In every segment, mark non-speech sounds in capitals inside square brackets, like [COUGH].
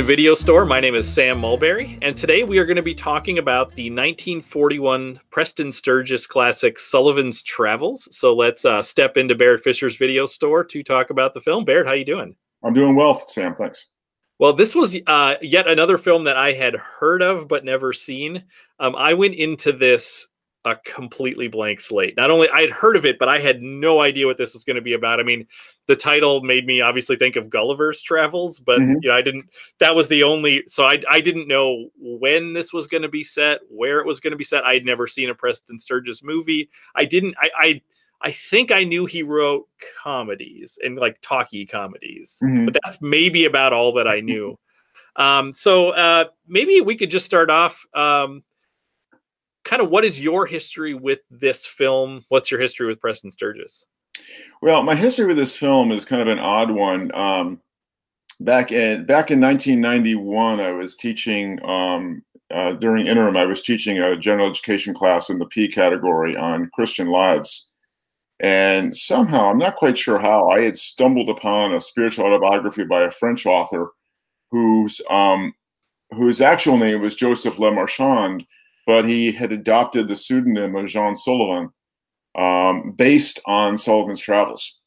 To Video Store. My name is Sam Mulberry, and today we are going to be talking about the 1941 Preston Sturges classic Sullivan's Travels. So let's uh, step into Barrett Fisher's Video Store to talk about the film. Barrett, how are you doing? I'm doing well, Sam. Thanks. Well, this was uh, yet another film that I had heard of but never seen. Um, I went into this a completely blank slate. Not only I had heard of it, but I had no idea what this was going to be about. I mean, the title made me obviously think of Gulliver's Travels, but mm-hmm. you know, I didn't. That was the only. So I I didn't know when this was going to be set, where it was going to be set. I had never seen a Preston Sturges movie. I didn't. I I, I think I knew he wrote comedies and like talkie comedies, mm-hmm. but that's maybe about all that I knew. [LAUGHS] Um, so uh, maybe we could just start off. Um, kind of what is your history with this film? What's your history with Preston Sturges? Well, my history with this film is kind of an odd one. Um, back in back in 1991, I was teaching um, uh, during interim. I was teaching a general education class in the P category on Christian lives, and somehow I'm not quite sure how I had stumbled upon a spiritual autobiography by a French author whose um, whose actual name was Joseph Lemarchand but he had adopted the pseudonym of Jean Sullivan um, based on Sullivan's travels.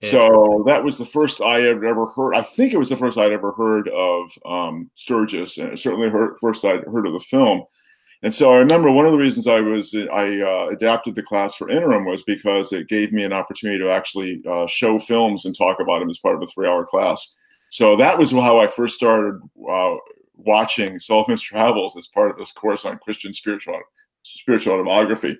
Yeah. So that was the first I had ever heard. I think it was the first I'd ever heard of um, Sturges, and certainly heard, first I'd heard of the film. And so I remember one of the reasons I was I uh, adapted the class for interim was because it gave me an opportunity to actually uh, show films and talk about them as part of a three-hour class. So that was how I first started uh, watching Sullivan's Travels as part of this course on Christian spiritual spiritual autobiography.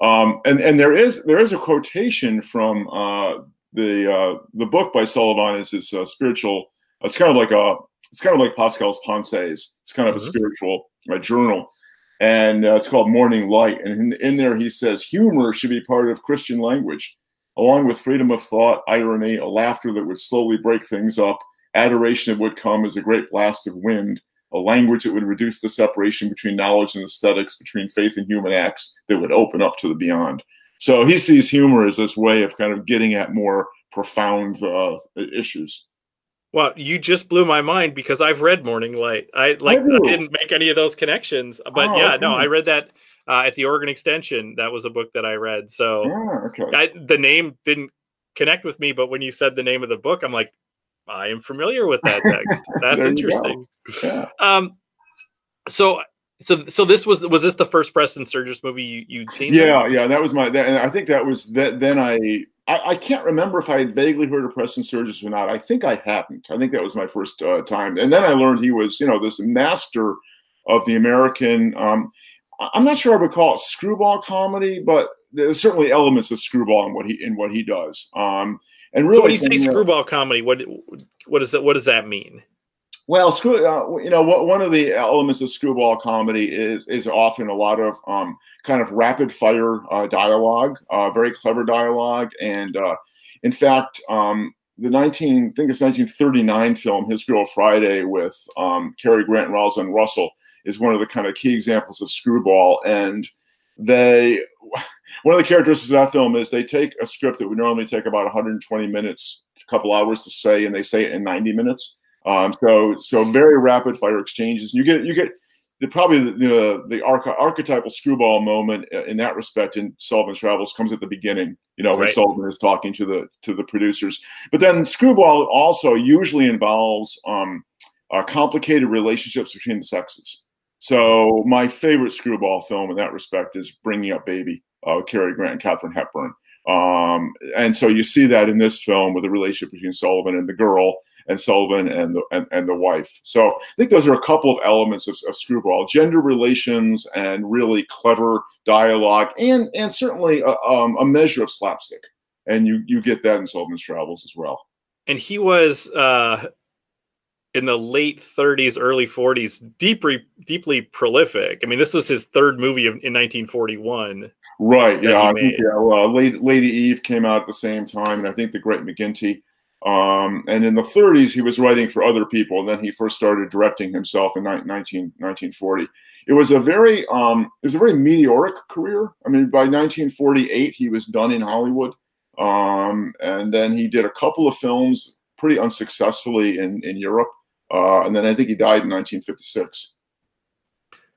Um, and and there is there is a quotation from uh, the uh, the book by Sullivan is his uh, spiritual. It's kind of like a it's kind of like Pascal's Pensées. It's kind of mm-hmm. a spiritual journal, and uh, it's called Morning Light. And in, in there he says humor should be part of Christian language, along with freedom of thought, irony, a laughter that would slowly break things up, adoration that would come as a great blast of wind, a language that would reduce the separation between knowledge and aesthetics, between faith and human acts, that would open up to the beyond. So he sees humor as this way of kind of getting at more profound uh, issues. Well, you just blew my mind because I've read Morning Light. I like I, didn't make any of those connections, but oh, yeah, okay. no, I read that uh, at the Oregon Extension. That was a book that I read. So oh, okay. I, the name didn't connect with me, but when you said the name of the book, I'm like, I am familiar with that text. [LAUGHS] That's interesting. Yeah. Um, so so so this was was this the first Preston Sturges movie you, you'd seen? Yeah, yeah, that was my. That, I think that was that. Then I, I, I can't remember if I had vaguely heard of Preston Sturges or not. I think I hadn't. I think that was my first uh, time, and then I learned he was you know this master of the American. Um, I'm not sure I would call it screwball comedy, but there's certainly elements of screwball in what he in what he does. Um, and really, so when you say screwball comedy, what what does that what does that mean? Well, screw, uh, you know, one of the elements of screwball comedy is is often a lot of um, kind of rapid fire uh, dialogue, uh, very clever dialogue, and uh, in fact, um, the 19 I think it's 1939 film His Girl Friday with um, Cary Grant and Rosalind Russell is one of the kind of key examples of screwball, and they one of the characteristics of that film is they take a script that would normally take about 120 minutes, a couple hours to say, and they say it in 90 minutes um, so so very rapid fire exchanges. You get you get the, probably the the, the arch- archetypal screwball moment in that respect in Sullivan's Travels comes at the beginning. You know when right. Sullivan is talking to the to the producers, but then screwball also usually involves um, uh, complicated relationships between the sexes. So my favorite screwball film in that respect is Bringing Up Baby, uh, Cary Grant and Katharine Hepburn. Um, and so you see that in this film with the relationship between Sullivan and the girl and Sullivan and the and, and the wife. So I think those are a couple of elements of, of Screwball: gender relations and really clever dialogue, and and certainly a, um, a measure of slapstick. And you you get that in Sullivan's Travels as well. And he was uh, in the late 30s, early 40s, deeply deeply prolific. I mean, this was his third movie in 1941. Right. Yeah. I think, yeah. Well, Lady, Lady Eve came out at the same time, and I think The Great McGinty um, and in the 30s, he was writing for other people, and then he first started directing himself in 19, 1940. It was a very um, it was a very meteoric career. I mean, by 1948, he was done in Hollywood, um, and then he did a couple of films pretty unsuccessfully in in Europe. Uh, and then I think he died in 1956.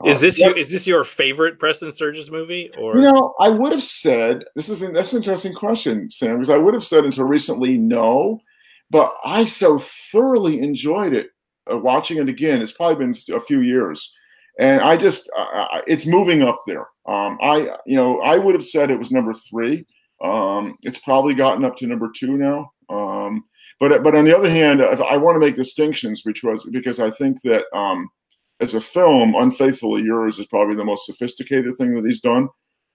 Is this your is this your favorite Preston Sturges movie? Or you know, I would have said this is an, that's an interesting question, Sam, because I would have said until recently no, but I so thoroughly enjoyed it uh, watching it again. It's probably been a few years, and I just uh, it's moving up there. Um, I you know I would have said it was number three. Um, it's probably gotten up to number two now. Um, but but on the other hand, I want to make distinctions, which was because I think that um, as a film, Unfaithfully Yours is probably the most sophisticated thing that he's done.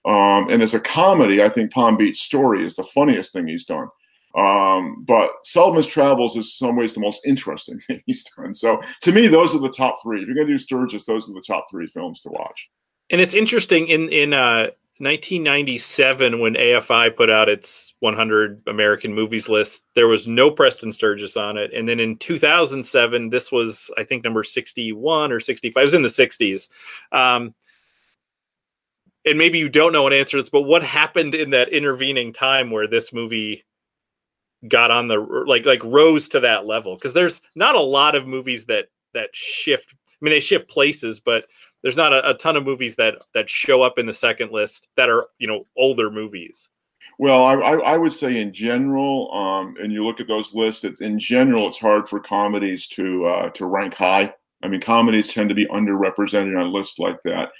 Um, and as a comedy, I think Palm Beach Story is the funniest thing he's done. Um, but Sullivan's Travels is some ways the most interesting [LAUGHS] thing he's done. So to me, those are the top three. If you're going to do Sturges, those are the top three films to watch. And it's interesting in in uh, 1997 when AFI put out its 100 American movies list, there was no Preston Sturges on it. And then in 2007, this was I think number 61 or 65. It was in the 60s. Um, and maybe you don't know an answer to this, but what happened in that intervening time where this movie got on the like like rose to that level? Because there's not a lot of movies that that shift. I mean, they shift places, but there's not a, a, ton of movies that that show up in the second list that are you know older movies. Well, I, I would say in general, um, and you look at those lists. It's, in general, it's hard for comedies to uh, to rank high. I mean, comedies tend to be underrepresented on lists like that.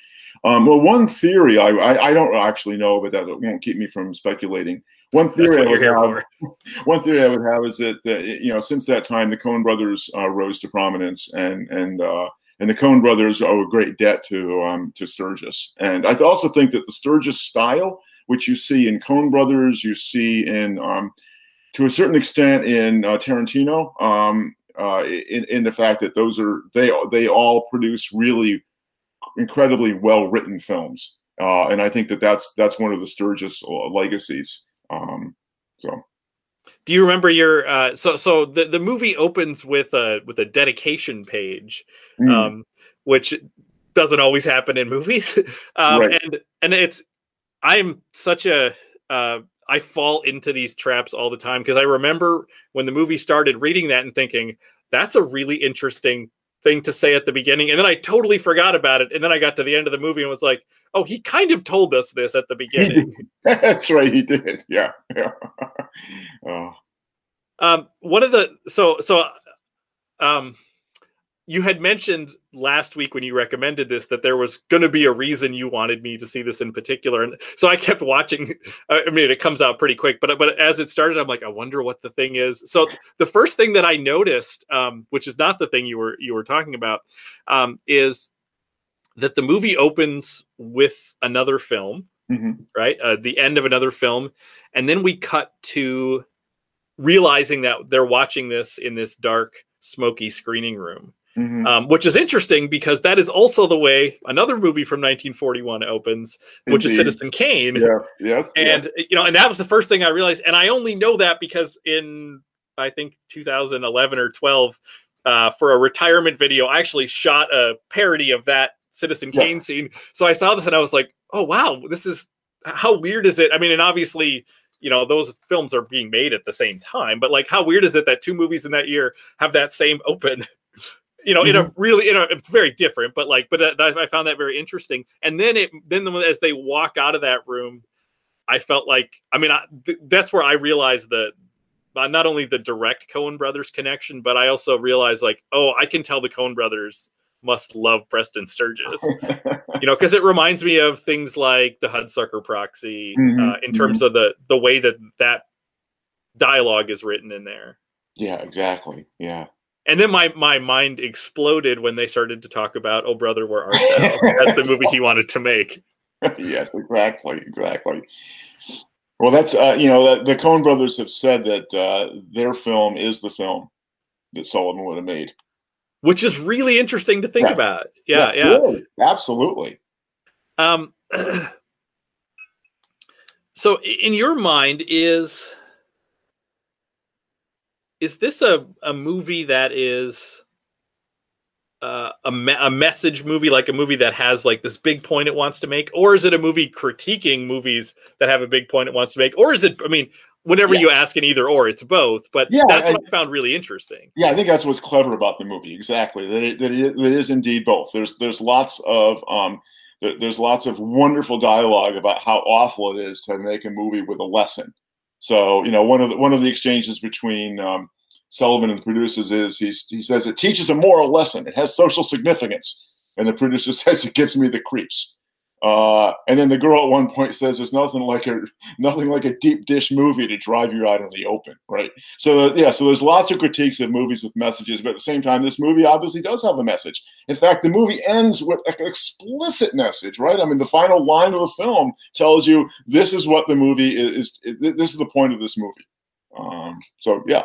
Um, well, one theory I, I, I don't actually know, but that won't keep me from speculating. One theory I would have, [LAUGHS] one theory I would have is that uh, you know since that time the Coen Brothers uh, rose to prominence and and uh, and the Coen brothers owe a great debt to um, to Sturges. And I also think that the Sturges style, which you see in Coen brothers, you see in um, to a certain extent in uh, Tarantino, um, uh, in, in the fact that those are they they all produce really incredibly well written films. Uh, and I think that that's that's one of the Sturges uh, legacies. Um, so do you remember your uh, so so the, the movie opens with a with a dedication page mm. um, which doesn't always happen in movies [LAUGHS] um, right. and and it's i'm such a uh, I fall into these traps all the time because i remember when the movie started reading that and thinking that's a really interesting thing to say at the beginning and then i totally forgot about it and then i got to the end of the movie and was like oh he kind of told us this at the [LAUGHS] beginning. [LAUGHS] that's right he did. [LAUGHS] Yeah yeah. Oh. Um, one of the so so um you had mentioned last week when you recommended this that there was going to be a reason you wanted me to see this in particular and so i kept watching i mean it comes out pretty quick but but as it started i'm like i wonder what the thing is. So the first thing that i noticed um, which is not the thing you were you were talking about um, is that the movie opens with another film mm-hmm. right uh, the end of another film and then we cut to realizing that they're watching this in this dark, smoky screening room. Mm-hmm. Um, which is interesting because that is also the way another movie from 1941 opens, which Indeed. is Citizen Kane. Yeah. Yes. And yes. you know, and that was the first thing I realized. And I only know that because in I think 2011 or 12, uh, for a retirement video, I actually shot a parody of that Citizen Kane yeah. scene. So I saw this and I was like, oh wow, this is how weird is it? I mean, and obviously you know those films are being made at the same time but like how weird is it that two movies in that year have that same open [LAUGHS] you know mm-hmm. in a mm-hmm. really you know it's very different but like but uh, i found that very interesting and then it then as they walk out of that room i felt like i mean I, th- that's where i realized that uh, not only the direct coen brothers connection but i also realized like oh i can tell the coen brothers must love Preston Sturges. [LAUGHS] you know, because it reminds me of things like the Hudsucker Proxy mm-hmm, uh, in terms mm-hmm. of the the way that that dialogue is written in there. Yeah, exactly. Yeah. And then my my mind exploded when they started to talk about "Oh Brother, Where Art Thou?" That's the movie he wanted to make. [LAUGHS] yes, exactly, exactly. Well, that's uh, you know the, the Coen Brothers have said that uh, their film is the film that Sullivan would have made which is really interesting to think yeah. about. Yeah, yeah, yeah. absolutely. Um, [CLEARS THROAT] so, in your mind, is is this a a movie that is uh, a, me- a message movie, like a movie that has like this big point it wants to make, or is it a movie critiquing movies that have a big point it wants to make, or is it? I mean, whenever Yeah. you ask an either or, it's both. But Yeah, that's what I found really interesting. Yeah, I think that's what's clever about the movie. Exactly that it, that it, that it is indeed both. There's there's lots of um, there- there's lots of wonderful dialogue about how awful it is to make a movie with a lesson. So you know one of the, one of the exchanges between um, Sullivan and the producers is he's, he says it teaches a moral lesson. It has social significance, and the producer [LAUGHS] says it gives me the creeps. Uh, and then the girl at one point says there's nothing like a nothing like a deep dish movie to drive you out in the open, right? So yeah, so there's lots of critiques of movies with messages, but at the same time, this movie obviously does have a message. In fact, the movie ends with an explicit message, right? I mean, the final line of the film tells you this is what the movie is. is this is the point of this movie. Um, so yeah,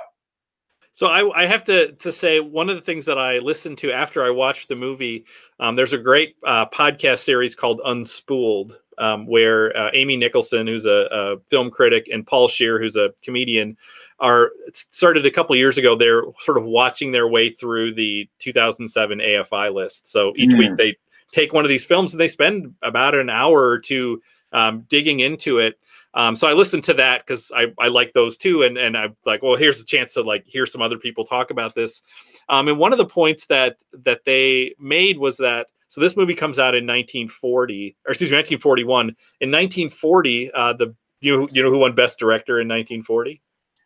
So I, I have to to say one of the things that I listened to after I watched the movie. Um, there's a great uh, podcast series called Unspooled, um, where uh, Amy Nicholson, who's a, a film critic, and Paul Scheer, who's a comedian, are started a couple years ago. They're sort of watching their way through the 2007 AFI list. So each Mm. week they take one of these films and they spend about an hour or two um, digging into it. Um, so I listened to that because I, I like those too, and and I'm like, well, here's a chance to like hear some other people talk about this. Um, and one of the points that that they made was that so this movie comes out in 1940, or excuse me, 1941. In 1940, uh, the you you know who won Best Director in 1940?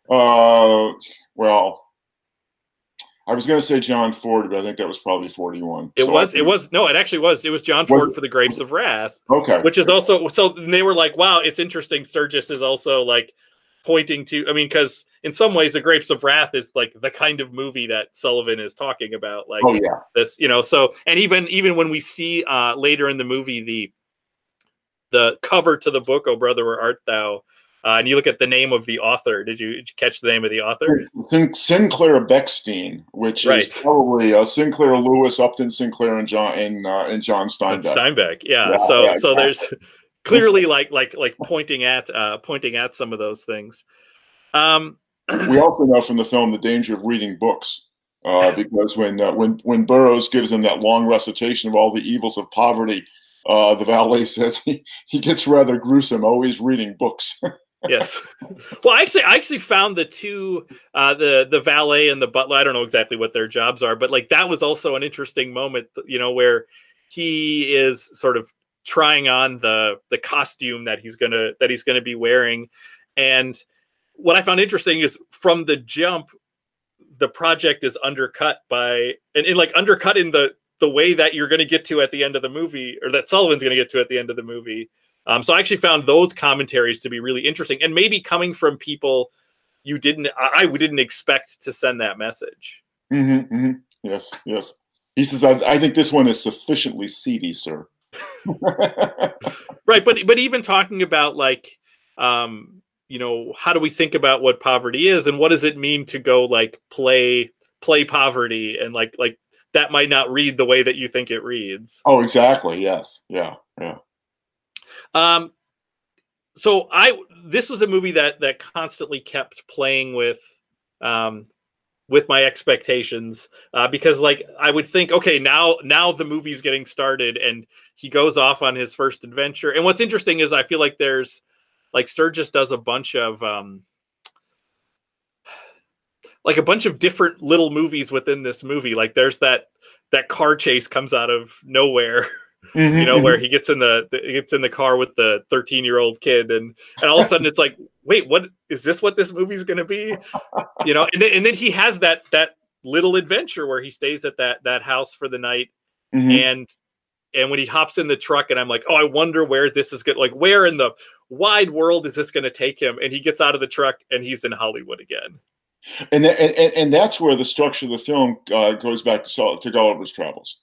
uh, well, I was going to say John Ford, but I think that was probably 41. It So was it was no, it actually was it was John Ford it? for The Grapes of Wrath. okay. which is also so they were like wow it's interesting sturges is also like pointing to i mean because in some ways the grapes of wrath is like the kind of movie that sullivan is talking about like oh yeah, this you know so and even even when we see uh later in the movie the the cover to the book oh brother where art thou uh, and you look at the name of the author did you, did you catch the name of the author Sin- Sinclair Beckstein, which Right. is probably uh, Sinclair Lewis, Upton Sinclair, and John and, uh, and John And Steinbeck. steinbeck yeah, Yeah, so yeah, so yeah. there's clearly like like like pointing at uh pointing at some of those things um we also know from the film the danger of reading books. Uh, [LAUGHS] because when uh, when when Burrows gives him that long recitation of all the evils of poverty, uh, the valet [LAUGHS] says he, he gets rather gruesome, always reading books. [LAUGHS] yes. [LAUGHS] Well, actually, I actually found the two, uh, the the valet and the butler. I don't know exactly what their jobs are, but like that was also an interesting moment. You know, where he is sort of trying on the the costume that he's gonna that he's gonna be wearing, and what I found interesting is from the jump, the project is undercut by and, and like undercut in the the way that you're going to get to at the end of the movie, or that Sullivan's going to get to at the end of the movie. Um, so I actually found those commentaries to be really interesting, and maybe coming from people you didn't, I, I didn't expect to send that message. hmm hmm Yes, yes. He says, I, I think this one is sufficiently seedy, sir. [LAUGHS] Right, but but even talking about like, um, you know, how do we think about what poverty is, and what does it mean to go like play play poverty, and like like that might not read the way that you think it reads. oh, exactly. Yes. Yeah. Yeah. Um, so I this was a movie that that constantly kept playing with um with my expectations uh, because like I would think okay now now the movie's getting started and he goes off on his first adventure. And what's interesting is I feel like there's like Sturges does a bunch of um like a bunch of different little movies within this movie. Like there's that that car chase comes out of nowhere [LAUGHS] Mm-hmm, you know, where he gets in the, the gets in the car with the 13 year old kid, and and all of a sudden it's like, wait, what is this? What this movie's going to be? You know, and then and then he has that that little adventure where he stays at that that house for the night, Mhm. and and when he hops in the truck, and I'm like, oh, I wonder where this is going. Like, where in the wide world is this going to take him? And he gets out of the truck, and he's in Hollywood again. and, and and that's where the structure of the film uh, goes back to to Gulliver's Travels,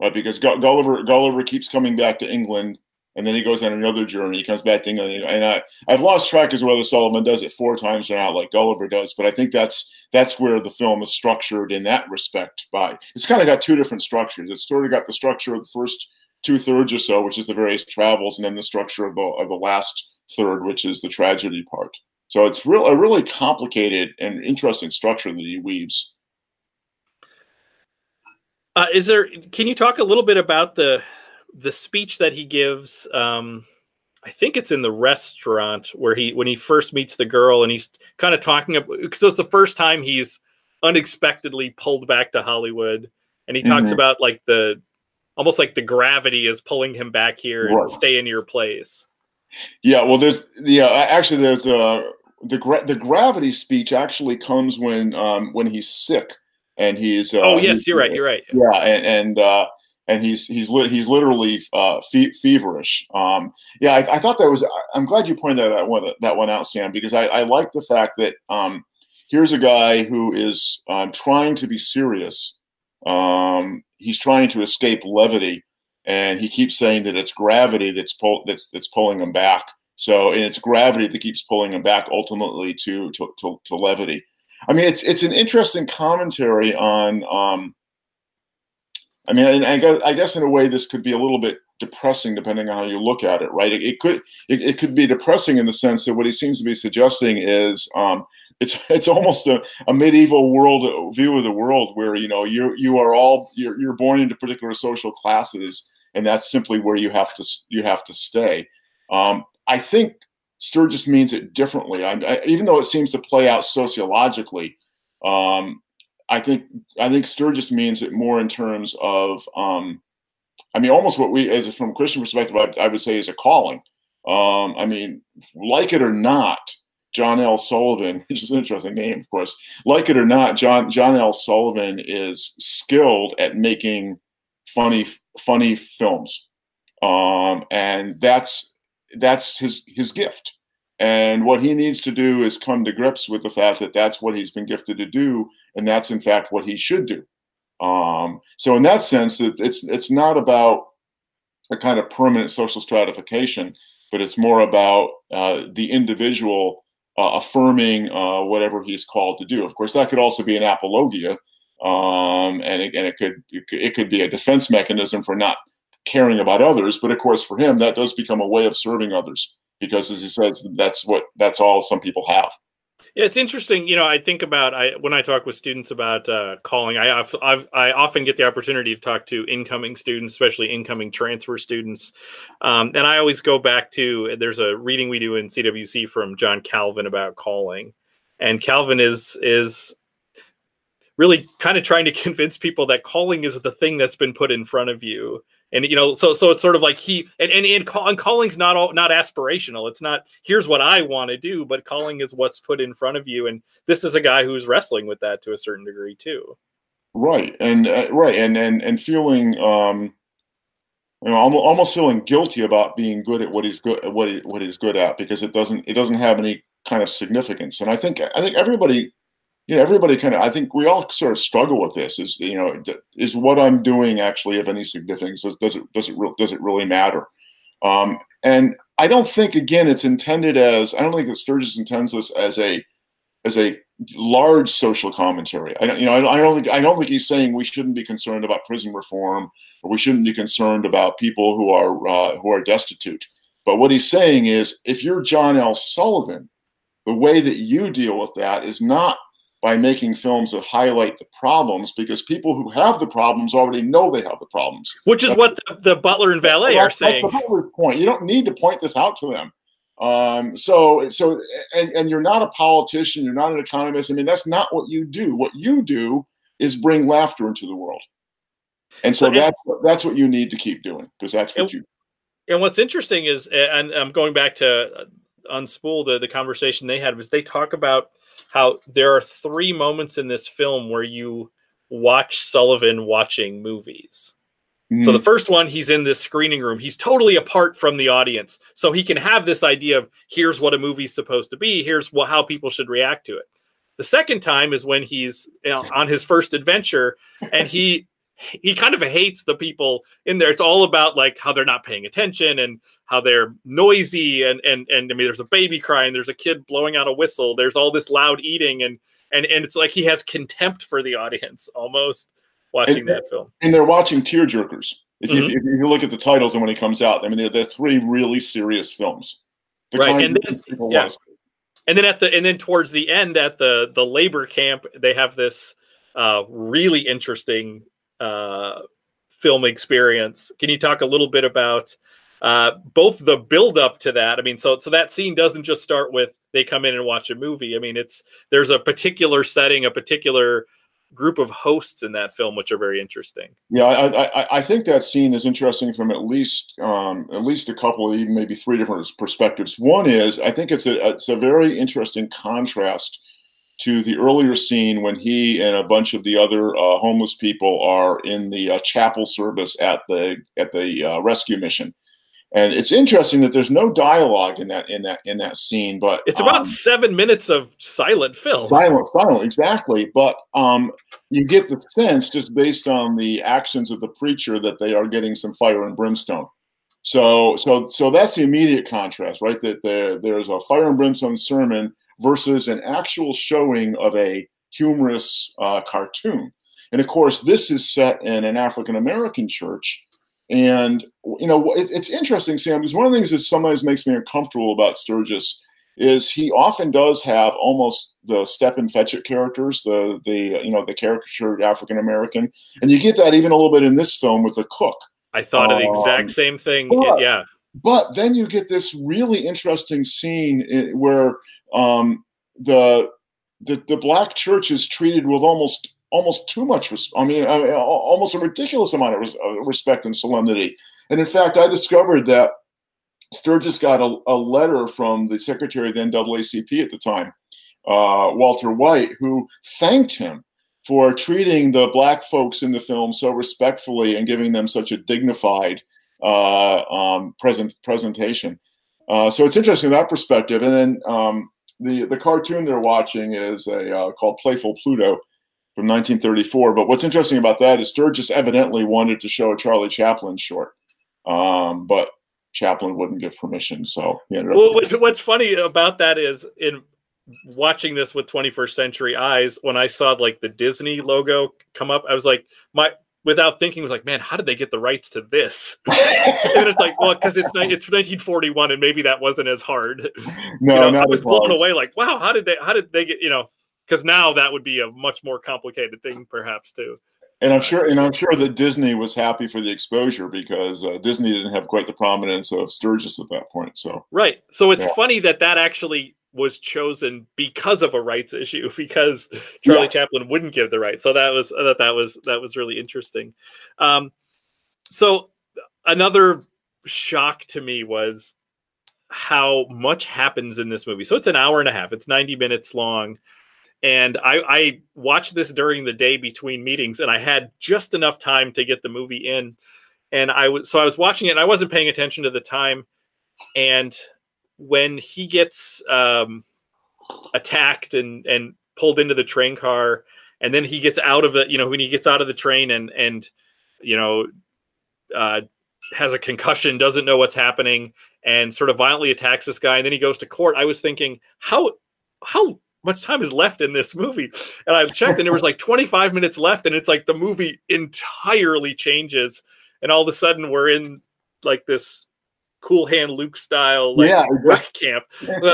right? Because Gulliver Gulliver keeps coming back to England, and then he goes on another journey. He comes back to England, and I I've lost track as whether Solomon does it four times or not, like Gulliver does. But I think that's that's where the film is structured in that respect. By it's kind of got two different structures. It's sort of got the structure of the first two thirds or so, which is the various travels, and then the structure of the of the last third, which is the tragedy part. So it's real a really complicated and interesting structure that he weaves. Uh, is there? Can you talk a little bit about the the speech that he gives? Um, I think it's in the restaurant where he when he first meets the girl and he's kind of talking about because it's the first time he's unexpectedly pulled back to Hollywood and he talks mm-hmm. about like the almost like the gravity is pulling him back here right. and stay in your place. Yeah, well, there's yeah, actually there's uh the gra- the gravity speech actually comes when um when he's sick and he's uh, oh yes, you're right, you're right. Yeah, and, and uh and he's he's li- he's literally uh, fe- feverish. Um, yeah, I, I, thought that was. I'm glad you pointed that one that one out, Sam, because I, I like the fact that um, here's a guy who is uh, trying to be serious. Um, he's trying to escape levity, and he keeps saying that it's gravity that's pull that's that's pulling him back. So, and it's gravity that keeps pulling him back ultimately to to, to, to levity. I mean, it's it's an interesting commentary on um, I mean, I guess, I guess in a way this could be a little bit depressing depending on how you look at it, right? It, it could it, it, could be depressing in the sense that what he seems to be suggesting is um, it's [LAUGHS] it's almost a, a medieval world view of the world where you know you you are all you're, you're born into particular social classes and that's simply where you have to you have to stay. Um, I think Sturges means it differently. I, I, even though it seems to play out sociologically, um, I think I think Sturges means it more in terms of, um, I mean, almost what we, as from a Christian perspective, I, I would say is a calling. Um, I mean, like it or not, John L. Sullivan, [LAUGHS] which is an interesting name, of course. Like it or not, John John L. Sullivan is skilled at making funny funny films, um, and that's that's his his gift. And what he needs to do is come to grips with the fact that that's what he's been gifted to do, and that's in fact what he should do. Um, so in that sense, it's it's not about a kind of permanent social stratification, but it's more about uh, the individual uh, affirming uh, whatever he's called to do. Of course, that could also be an apologia, um, and, it, and it could it could be a defense mechanism for not caring about others. But of course, for him, that does become a way of serving others because as he says that's what that's all some people have yeah, it's interesting. You know, I think about I when I talk with students about uh, calling. I I've, i often get the opportunity to talk to incoming students, especially incoming transfer students, um, and I always go back to there's a reading we do in CWC from John Calvin about calling, and Calvin is is really kind of trying to [LAUGHS] convince people that calling is the thing that's been put in front of you and you know so so it's sort of like he and and, and, call, and calling's not all not aspirational. It's not here's what i want to do but calling is what's put in front of you. And this is a guy who's wrestling with that to a certain degree too. Right. And uh, right. And and and feeling um you know almost feeling guilty about being good at what he's good at what he, what he's good at because it doesn't it doesn't have any kind of significance. And i think i think everybody you know, everybody kind of, I think we all sort of struggle with this is, you know, is what I'm doing actually of any significance? Does, does it, does it, re- does it really matter? Um, and I don't think, again, it's intended as, I don't think that Sturges intends this as a, as a large social commentary. I don't, you know, I, I don't think, I don't think he's saying we shouldn't be concerned about prison reform or we shouldn't be concerned about people who are, uh, who are destitute. But what he's saying is, if you're John L. Sullivan, the way that you deal with that is not by making films that highlight the problems because people who have the problems already know they have the problems. Which is that's, what the, the, butler and valet are saying. That's the point. You don't need to point this out to them. Um, so, so, and, and you're not a politician. You're not an economist. I mean, that's not what you do. What you do is bring laughter into the world. And so that's that's what you need to keep doing because that's what and, you. And what's interesting is, and I'm going back to unspool the the conversation they had was they talk about how there are three moments in this film where you watch Sullivan watching movies. Mm. So the first one, he's in this screening room. He's totally apart from the audience, so he can have this idea of here's what a movie's supposed to be. Here's what, how people should react to it. The second time is when he's you know, on his first adventure, and he he kind of hates the people in there. It's all about like how they're not paying attention and how they're noisy and and and I mean there's a baby crying, there's a kid blowing out a whistle, there's all this loud eating and and and it's like he has contempt for the audience almost watching and, that film. And they're watching tear jerkers. If, mm-hmm. you, if you look at the titles and when he comes out, I mean they're, they're three really serious films. The right, and then yeah. and then at the and then towards the end at the the labor camp, they have this uh, really interesting uh, film experience. Can you talk a little bit about uh, both the build up to that. I mean, so so that scene doesn't just start with they come in and watch a movie. I mean, it's there's a particular setting, a particular group of hosts in that film, which are very interesting. Yeah, I, I, I think that scene is interesting from at least um, at least a couple, even maybe three different perspectives. One is I think it's a it's a very interesting contrast to the earlier scene when he and a bunch of the other uh, homeless people are in the uh, chapel service at the at the uh, rescue mission. And it's interesting that there's no dialogue in that in that in that scene but it's about um, seven minutes of silent film. Silent silent exactly. But um you get the sense just based on the actions of the preacher that they are getting some fire and brimstone. So so so that's the immediate contrast right? That there there's a fire and brimstone sermon versus an actual showing of a humorous uh, cartoon and of course this is set in an african american church and you know, it, it's interesting, Sam, because one of the things that sometimes makes me uncomfortable about Sturges is he often does have almost the Stepin Fetchit characters, the the you know the caricatured African American, and you get that even a little bit in this film with the cook. I thought um, of the exact um, same thing. But, yeah, but then you get this really interesting scene where um, the the the black church is treated with almost almost too much. I mean, I mean almost a ridiculous amount of respect and solemnity. And in fact, I discovered that Sturges got a, a letter from the secretary of the NAACP at the time, uh, Walter White, who thanked him for treating the black folks in the film so respectfully and giving them such a dignified uh, um, present presentation. Uh, so it's interesting that perspective. And then um, the the cartoon they're watching is a uh, called Playful Pluto, from 1934. But what's interesting about that is Sturges evidently wanted to show a Charlie Chaplin short, um, but Chaplin wouldn't give permission. So well, what's, what's funny about that is in watching this with 21st century eyes, when I saw like the Disney logo come up, I was like, my without thinking was like, man, how did they get the rights to this? [LAUGHS] [LAUGHS] and it's like, well, because it's it's 1941, and maybe that wasn't as hard. [LAUGHS] No, you know, I was blown hard. away. Like, wow, how did they? How did they get? You know, because now that would be a much more complicated thing, perhaps too. And I'm sure, and I'm sure that Disney was happy for the exposure because uh, Disney didn't have quite the prominence of Sturges at that point. So right, so it's yeah. funny that that actually was chosen because of a rights issue [LAUGHS] because Charlie yeah. Chaplin wouldn't give the right. So that was that that was that was really interesting. Um, so another shock to me was how much happens in this movie. So it's an hour and a half. It's 90 minutes long and I, I watched this during the day between meetings and i had just enough time to get the movie in and i was so i was watching it and i wasn't paying attention to the time and when he gets um, attacked and and pulled into the train car and then he gets out of the you know when he gets out of the train and and you know uh, has a concussion doesn't know what's happening and sort of violently attacks this guy and then he goes to court i was thinking how how much time is left in this movie. And I checked and there was like [LAUGHS] 25 minutes left and it's like the movie entirely changes and all of a sudden we're in like this cool hand Luke style like yeah, [LAUGHS] [LAUGHS] camp.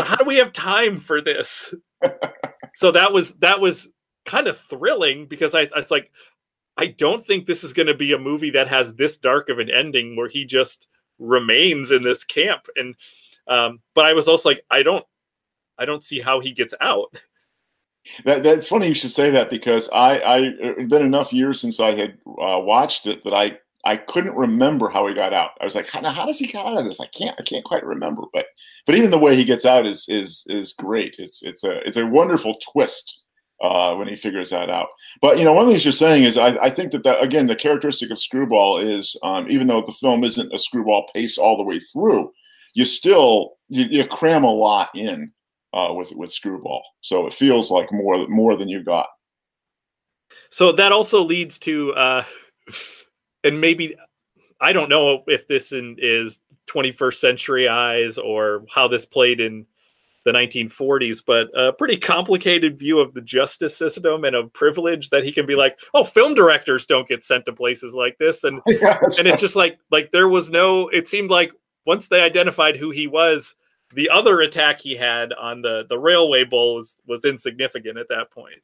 How do we have time for this? [LAUGHS] so that was that was kind of thrilling because I, I was like I don't think this is going to be a movie that has this dark of an ending where he just remains in this camp and um but I was also like I don't I don't see how he gets out. That, that's funny you should say that because I, I it's been enough years since I had uh, watched it that I I couldn't remember how he got out. I was like, how, how does he get out of this? I can't I can't quite remember. But but even the way he gets out is is is great. It's it's a it's a wonderful twist uh, when he figures that out. But you know, one of the things you're saying is I, I think that that again the characteristic of Screwball is um, even though the film isn't a Screwball pace all the way through, you still you, you cram a lot in uh, with with Screwball. So it feels like more more than you got. So that also leads to, uh, [LAUGHS] and maybe I don't know if this in, is 21st century eyes or how this played in the 1940s, but a pretty complicated view of the justice system and of privilege that he can be like, oh, film directors don't get sent to places like this, and [LAUGHS] yeah, and it's just like like there was no. It seemed like once they identified who he was, the other attack he had on the the railway bull was was insignificant at that point.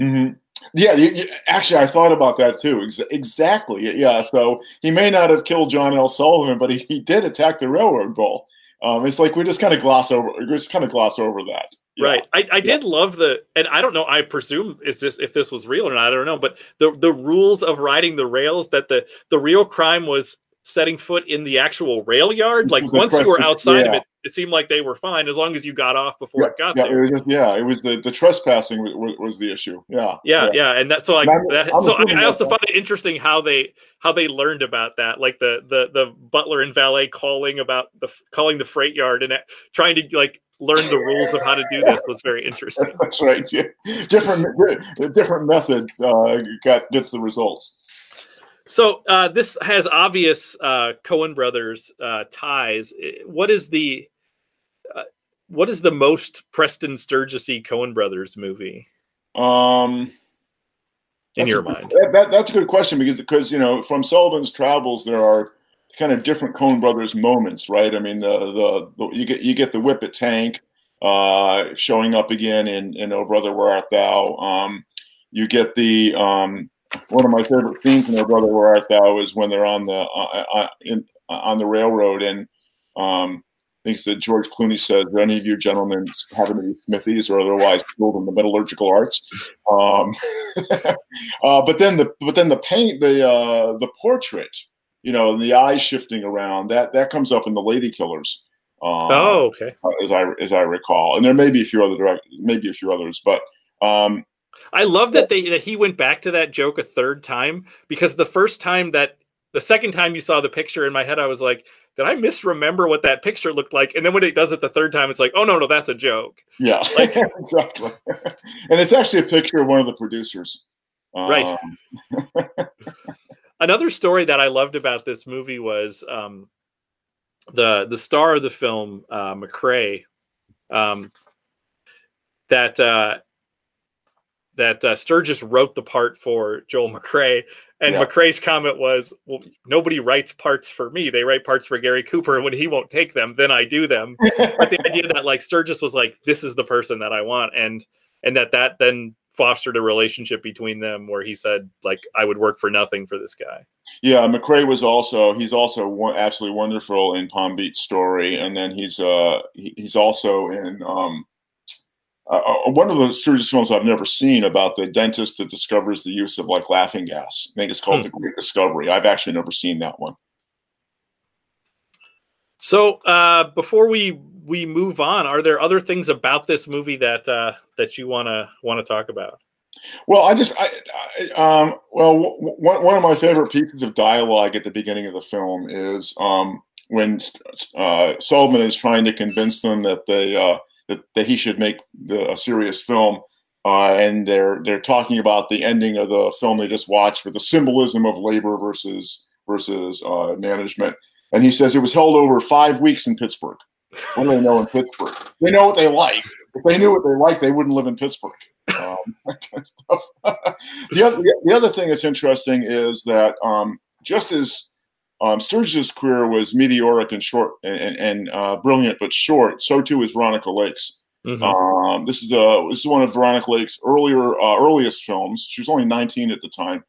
Mm-hmm. Yeah, you, you, actually, I thought about that too. Ex- exactly. Yeah. So he may not have killed John L. Sullivan, but he, he did attack the railroad goal. Um, it's like we just kind of gloss over, we just kind of gloss over that. Yeah. Right. I, I did yeah. love the, and I don't know. I presume is this if this was real or not. I don't know. But the the rules of riding the rails that the the real crime was setting foot in the actual rail yard. Like [LAUGHS] once you were outside yeah. of it, it seemed like they were fine as long as you got off before yeah, it got yeah, there. It was just, yeah, it was the, the trespassing was, was the issue. Yeah, yeah, yeah, and that's so like that. I'm so I, I also find it interesting how they how they learned about that. Like the the the butler and valet calling about the calling the freight yard and trying to like learn the rules of how to do this was very [LAUGHS] interesting. That's right. Yeah. Different different method uh, got gets the results. So uh, this has obvious uh, Coen brothers uh, ties. What is the uh, what is the most Preston Sturgesy Coen brothers movie? Um, in your a, mind, that, that, that's a good question because because you know from Sullivan's travels there are kind of different Coen brothers moments, right? I mean the the, the you get you get the Whippet tank uh, showing up again in in Oh Brother Where Art Thou. Um, you get the um, one of my favorite scenes in their brother where art thou is when they're on the uh, uh, in, uh, on the railroad and um, I think that George Clooney says, "Do any of you gentlemen happen to be smithies or otherwise skilled in the metallurgical arts?" Um, [LAUGHS] uh, but then the but then the paint the uh, the portrait, you know, and the eyes shifting around that that comes up in the Lady Killers. Um, oh, okay. As I as I recall, and there may be a few other direct, maybe a few others, but um, I love that they that he went back to that joke a third time because the first time that the second time you saw the picture in my head, I was like, did I misremember what that picture looked like? And then when it does it the third time, it's like, oh no, no, that's a joke. Yeah, like, [LAUGHS] exactly. and it's actually a picture of one of the producers. Right. Um, [LAUGHS] Another story that I loved about this movie was um, the the star of the film, uh, McCrea. Um, that uh, that uh, Sturges wrote the part for Joel McCrea, and yeah. McCrea's comment was, "Well, nobody writes parts for me. They write parts for Gary Cooper, and when he won't take them, then I do them." but the idea that like Sturges was like, "This is the person that I want," and and that that then fostered a relationship between them where he said like I would work for nothing for this guy. Yeah, McCrea was also he's also one, absolutely wonderful in Palm Beach Story, and then he's uh he, he's also in um uh, uh, one of the Sturges films I've never seen about the dentist that discovers the use of like laughing gas. I think it's called hmm. The Great Discovery. I've actually never seen that one. So uh, before we we move on, are there other things about this movie that uh, that you wanna want to talk about? Well, I just, I, I um, well, w- one of my favorite pieces of dialogue at the beginning of the film is um, when uh, Sullivan is trying to convince them that they uh, that, that he should make the, a serious film. Uh, and they're they're talking about the ending of the film they just watched for the symbolism of labor versus versus uh, management. And he says it was held over five weeks in Pittsburgh. What do they know in Pittsburgh? They know what they like. If they knew what they like, they wouldn't live in Pittsburgh. Um, [LAUGHS] [LAUGHS] the, other, the other thing that's interesting is that um, just as um, Sturges' career was meteoric and short and, and uh, brilliant, but short. So too is Veronica Lake's. Mm-hmm. Um, this is a this is one of Veronica Lake's earlier uh, earliest films. She was only 19 at the time.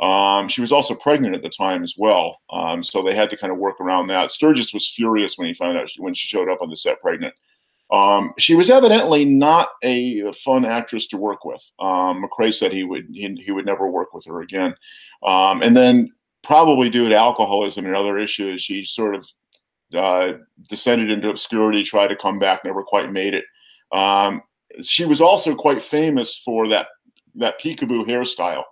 Um, she was also pregnant at the time as well, um, so they had to kind of work around that. Sturges was furious when he found out she, when she showed up on the set pregnant. Um, she was evidently not a fun actress to work with. Um, McCrea said he would he, he, would never work with her again. Um, and then probably due to alcoholism and other issues, she sort of uh, descended into obscurity, tried to come back, never quite made it. Um, she was also quite famous for that that peekaboo hairstyle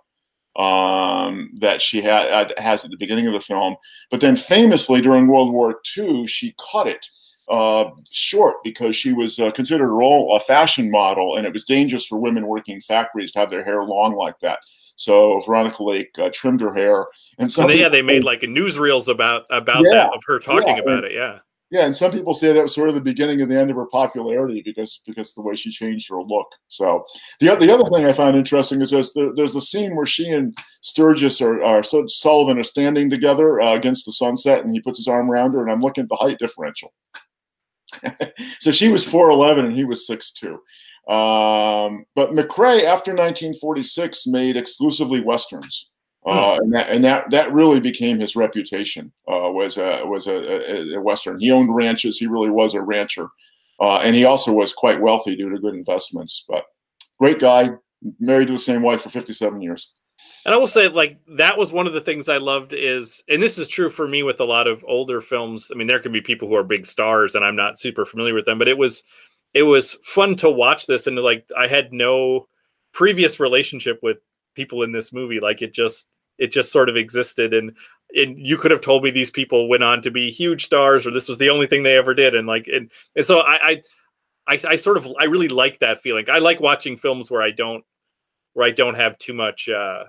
um, that she had has at the beginning of the film. But then, famously during World War II, she cut it uh, short because she was uh, considered a, role, a fashion model, and it was dangerous for women working factories to have their hair long like that. So Veronica Lake uh, trimmed her hair, and so yeah, they made like newsreels about about yeah, that of her talking yeah, about and, it. Yeah, yeah, and some people say that was sort of the beginning of the end of her popularity because because the way she changed her look. So the the other thing I found interesting is there's the, there's a scene where she and Sturges are, are Sullivan are standing together uh, against the sunset, and he puts his arm around her, and I'm looking at the height differential. [LAUGHS] so she was 4'11 and he was 6'2. Um, but McCrea, after 1946, made exclusively westerns. Uh, and that and that that really became his reputation. Uh, was a was a, a, a, western. He owned ranches. He really was a rancher, uh, and he also was quite wealthy due to good investments. But great guy, married to the same wife for fifty seven years. And I will say, like that was one of the things I loved is, and this is true for me with a lot of older films. I mean, there can be people who are big stars, and I'm not super familiar with them, but it was it was fun to watch this, and like I had no previous relationship with people in this movie. Like it just it just sort of existed and and you could have told me these people went on to be huge stars or this was the only thing they ever did and like and, and so I, I I, I sort of I really like that feeling. I like watching films where I don't where I don't have too much uh,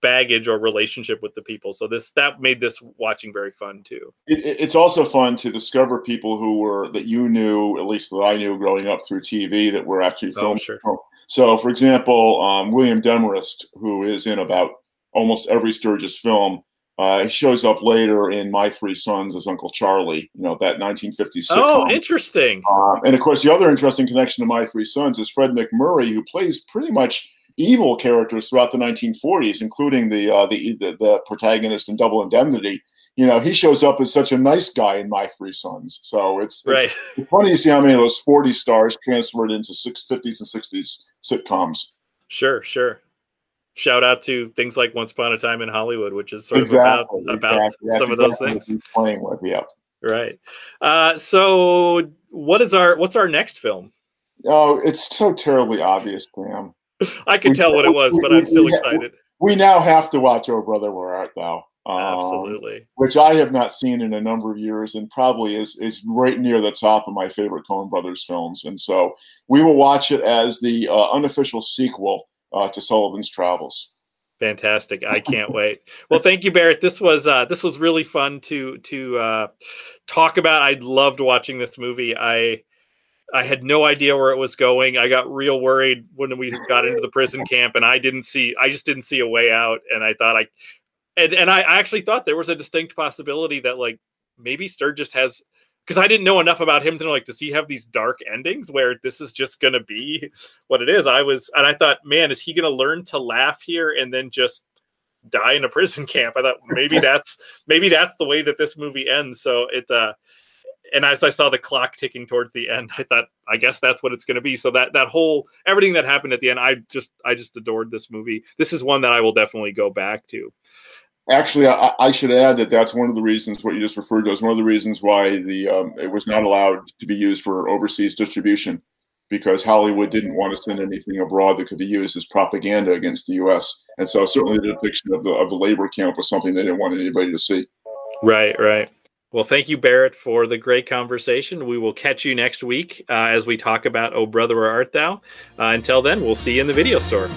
baggage or relationship with the people. So this that made this watching very fun too. It, it's also fun to discover people who were that you knew, at least that I knew growing up through TV, that were actually filmed. Oh, sure. So, for example, um, William Demarest, who is in about almost every Sturges film. Uh, he shows up later in My Three Sons as Uncle Charlie, you know, that 1950s sitcom. Oh, interesting. Uh, and of course, the other interesting connection to My Three Sons is Fred MacMurray, who plays pretty much evil characters throughout the 1940s, including the, uh, the, the, the protagonist in Double Indemnity. You know, he shows up as such a nice guy in My Three Sons. So it's, right. it's funny to see how many of those 40 stars transferred into six, 50s and 60s sitcoms. Sure, sure shout out to things like Once Upon a Time in Hollywood, which is sort exactly, of about about exactly. some of those things. Playing with, yeah. Right. Uh, so, what is our what's our next film? Oh, it's so terribly obvious, Sam. I we, tell what it was, we, but I'm still we, excited. We now have to watch Oh Brother, Where Art Thou? Um, Absolutely. Which I have not seen in a number of years, and probably is is right near the top of my favorite Coen Brothers films. And so we will watch it as the uh, unofficial sequel uh, to Sullivan's Travels. Fantastic! I can't wait. Well, thank you, Barrett. This was uh, this was really fun to to uh, talk about. I loved watching this movie. I I had no idea where it was going. I got real worried when we got into the prison [LAUGHS] camp, and I didn't see. I just didn't see a way out, and I thought I, and and I actually thought there was a distinct possibility that like maybe Sturges has because I didn't know enough about him to know like does he have these dark endings where this is just gonna be what it is. I was and I thought, man, is he gonna learn to laugh here and then just die in a prison [LAUGHS] camp? I thought maybe [LAUGHS] that's maybe that's the way that this movie ends. So it uh and as I saw the clock ticking towards the end, I thought, I guess that's what it's going to be. So that that whole everything that happened at the end, I just I just adored this movie. This is one that I will definitely go back to. Actually, I, I, should add that that's one of the reasons what you just referred to is one of the reasons why the um, it was not allowed to be used for overseas distribution because Hollywood didn't want to send anything abroad that could be used as propaganda against the U.S. And so certainly the depiction of the of the labor camp was something they didn't want anybody to see. Right, right. Well, thank you, Barrett, for the great conversation. We will catch you next week uh, as we talk about Oh Brother, Where Art Thou? Uh, until then, we'll see you in the video store.